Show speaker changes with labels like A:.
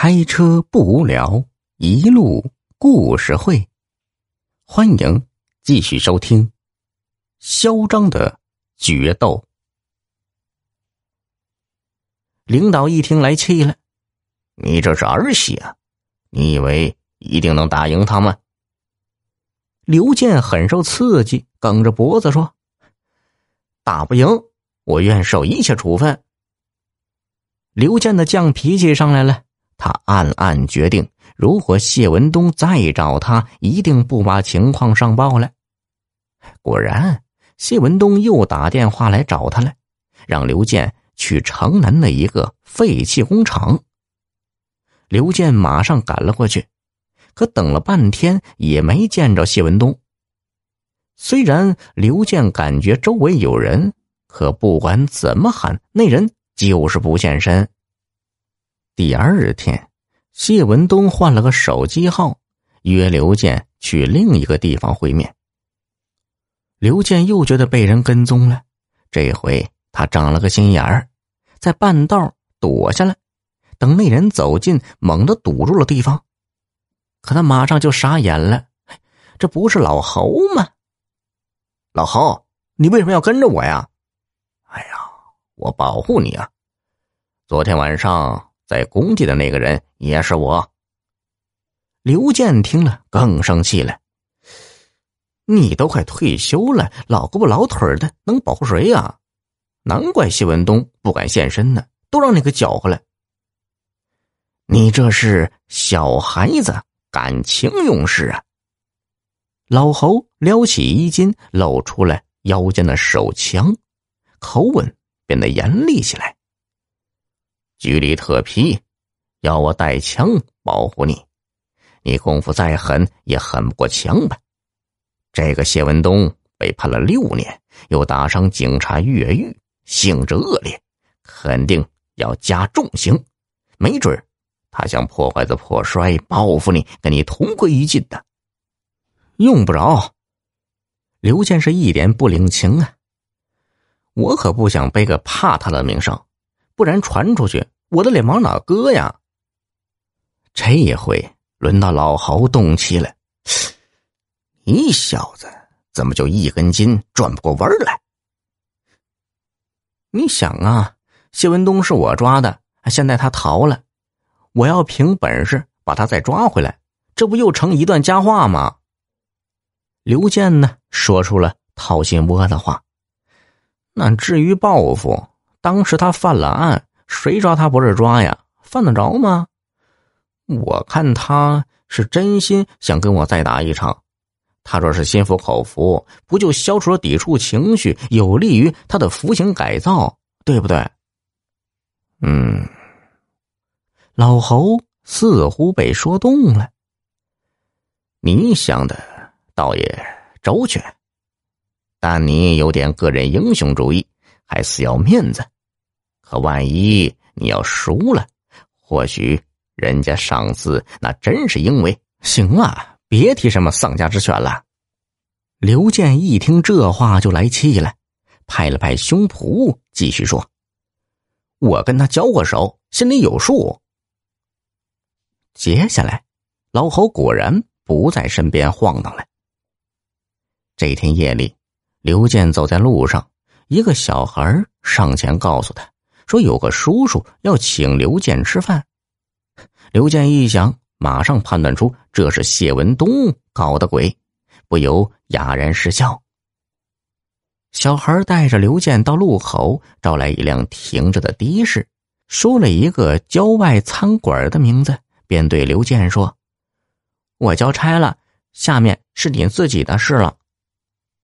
A: 开车不无聊，一路故事会。欢迎继续收听嚣张的决斗。领导一听来气了：“你这是儿戏啊！你以为一定能打赢他吗？”刘健很受刺激，梗着脖子说：“打不赢，我愿受一切处分。”刘健的犟脾气上来了，他暗暗决定，如果谢文东再找他，一定不把情况上报了。果然，谢文东又打电话来找他了，让刘健去城南的一个废弃工厂。刘健马上赶了过去。可等了半天也没见着谢文东。虽然刘健感觉周围有人，可不管怎么喊，那人就是不现身。第二天，谢文东换了个手机号，约刘健去另一个地方会面。刘健又觉得被人跟踪了，这回他长了个心眼儿，在半道躲下来，等那人走近，猛地堵住了地方。可他马上就傻眼了，这不是老侯吗？老侯，你为什么要跟着我呀？哎呀，我保护你啊！昨天晚上在工地的那个人也是我。刘健听了更生气了。你都快退休了，老胳膊老腿的，能保护谁呀？难怪谢文东不敢现身呢，都让你给搅和了。你这是小孩子。感情用事啊！老侯撩起衣襟，露出了腰间的手枪，口吻变得严厉起来。局里特批，要我带枪保护你，你功夫再狠也狠不过枪吧？这个谢文东被判了六年，又打伤警察越狱，性质恶劣，肯定要加重刑，没准他想破坏的破摔，报复你，跟你同归于尽的。用不着。刘健是一点不领情啊！我可不想背个怕他的名声，不然传出去，我的脸往哪搁呀？这一回轮到老侯动气了，你小子怎么就一根筋转不过弯来？你想啊，谢文东是我抓的，现在他逃了。我要凭本事把他再抓回来，这不又成一段佳话吗？刘健呢，说出了掏心窝的话。那至于报复，当时他犯了案，谁抓他不是抓呀？犯得着吗？我看他是真心想跟我再打一场。他若是心服口服，不就消除了抵触情绪，有利于他的服刑改造，对不对？嗯。老侯似乎被说动了。你想的倒也周全，但你有点个人英雄主义，还死要面子。可万一你要输了，或许人家上司那真是因为……行了，别提什么丧家之犬了。刘健一听这话就来气了，拍了拍胸脯，继续说：“我跟他交过手，心里有数。”接下来，老侯果然不在身边晃荡了。这天夜里，刘健走在路上，一个小孩上前告诉他说：“有个叔叔要请刘健吃饭。”刘健一想，马上判断出这是谢文东搞的鬼，不由哑然失笑。小孩带着刘健到路口，找来一辆停着的的士，说了一个郊外餐馆的名字。便对刘健说：“我交差了，下面是你自己的事了。”